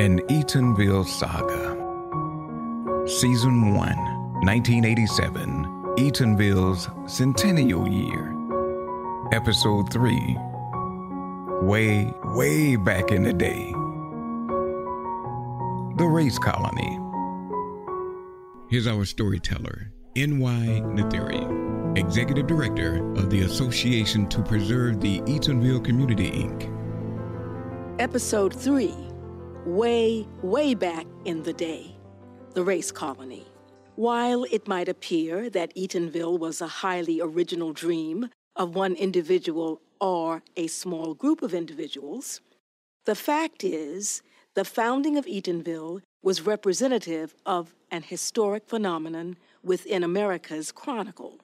An Eatonville Saga. Season 1, 1987, Eatonville's Centennial Year. Episode 3, Way, way back in the day. The Race Colony. Here's our storyteller, N.Y. Nathiri, Executive Director of the Association to Preserve the Eatonville Community, Inc. Episode 3 Way, way back in the day The Race Colony. While it might appear that Eatonville was a highly original dream of one individual or a small group of individuals, the fact is the founding of Eatonville was representative of an historic phenomenon within America's chronicle.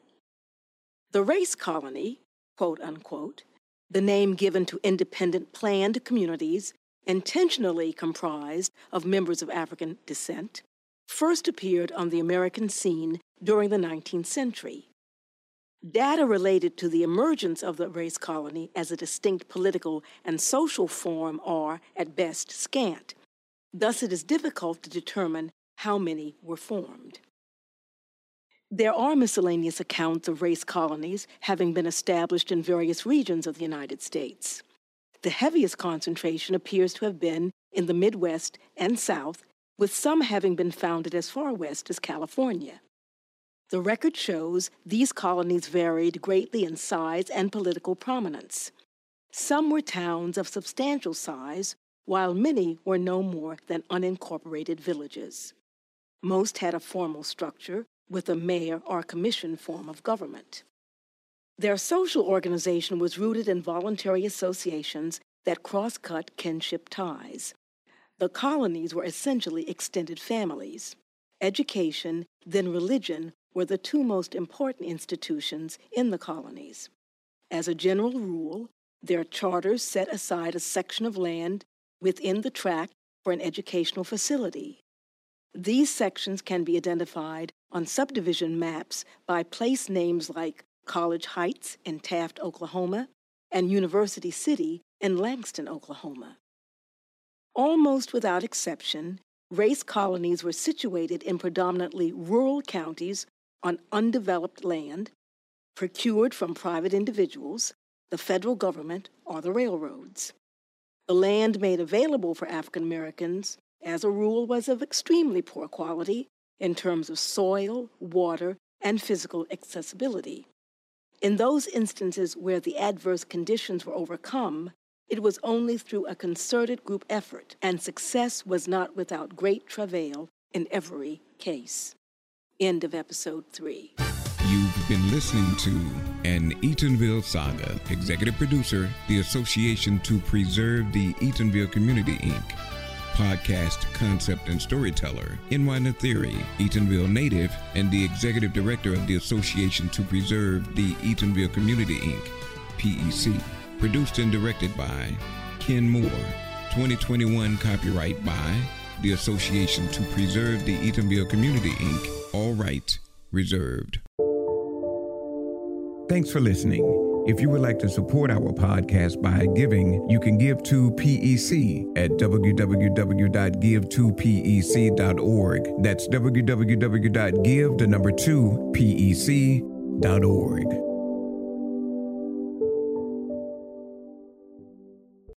The race colony, quote unquote, the name given to independent planned communities intentionally comprised of members of African descent, first appeared on the American scene during the 19th century. Data related to the emergence of the race colony as a distinct political and social form are, at best, scant. Thus, it is difficult to determine how many were formed. There are miscellaneous accounts of race colonies having been established in various regions of the United States. The heaviest concentration appears to have been in the Midwest and South, with some having been founded as far west as California. The record shows these colonies varied greatly in size and political prominence. Some were towns of substantial size, while many were no more than unincorporated villages. Most had a formal structure, with a mayor or commission form of government. Their social organization was rooted in voluntary associations that cross cut kinship ties. The colonies were essentially extended families. Education, then religion, were the two most important institutions in the colonies. As a general rule, their charters set aside a section of land within the tract for an educational facility. These sections can be identified on subdivision maps by place names like College Heights in Taft, Oklahoma, and University City in Langston, Oklahoma. Almost without exception, race colonies were situated in predominantly rural counties on undeveloped land, procured from private individuals, the federal government, or the railroads. The land made available for African Americans, as a rule, was of extremely poor quality in terms of soil, water, and physical accessibility. In those instances where the adverse conditions were overcome, it was only through a concerted group effort, and success was not without great travail in every case. End of episode 3. You've been listening to an Eatonville Saga. Executive producer, the Association to Preserve the Eatonville Community, Inc podcast concept and storyteller, N.Y. Nathiri, Eatonville native, and the executive director of the Association to Preserve the Eatonville Community, Inc., PEC. Produced and directed by Ken Moore. 2021 copyright by the Association to Preserve the Eatonville Community, Inc., all rights reserved. Thanks for listening. If you would like to support our podcast by giving, you can give to PEC at www.give2pec.org. That's www.give the number 2 pec.org.